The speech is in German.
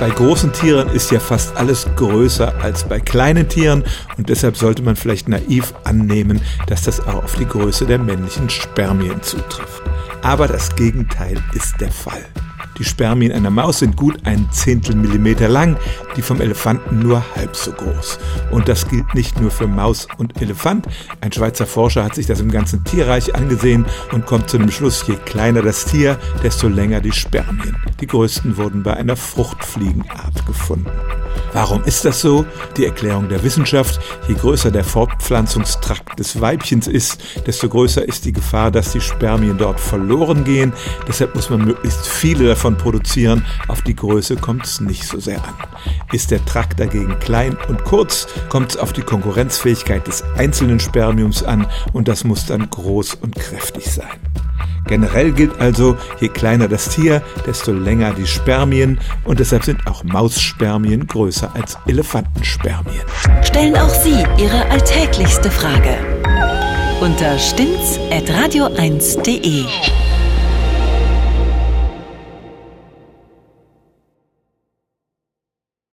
Bei großen Tieren ist ja fast alles größer als bei kleinen Tieren und deshalb sollte man vielleicht naiv annehmen, dass das auch auf die Größe der männlichen Spermien zutrifft. Aber das Gegenteil ist der Fall. Die Spermien einer Maus sind gut ein Zehntel Millimeter lang, die vom Elefanten nur halb so groß. Und das gilt nicht nur für Maus und Elefant. Ein Schweizer Forscher hat sich das im ganzen Tierreich angesehen und kommt zu dem Schluss, je kleiner das Tier, desto länger die Spermien. Die größten wurden bei einer Fruchtfliegenart gefunden. Warum ist das so? Die Erklärung der Wissenschaft, je größer der Fortpflanzungstrakt des Weibchens ist, desto größer ist die Gefahr, dass die Spermien dort verloren gehen. Deshalb muss man möglichst viele davon produzieren. Auf die Größe kommt es nicht so sehr an. Ist der Trakt dagegen klein und kurz, kommt es auf die Konkurrenzfähigkeit des einzelnen Spermiums an und das muss dann groß und kräftig sein. Generell gilt also, je kleiner das Tier, desto länger die Spermien und deshalb sind auch Mausspermien größer als Elefantenspermien. Stellen auch Sie Ihre alltäglichste Frage unter stimmtz.radio1.de.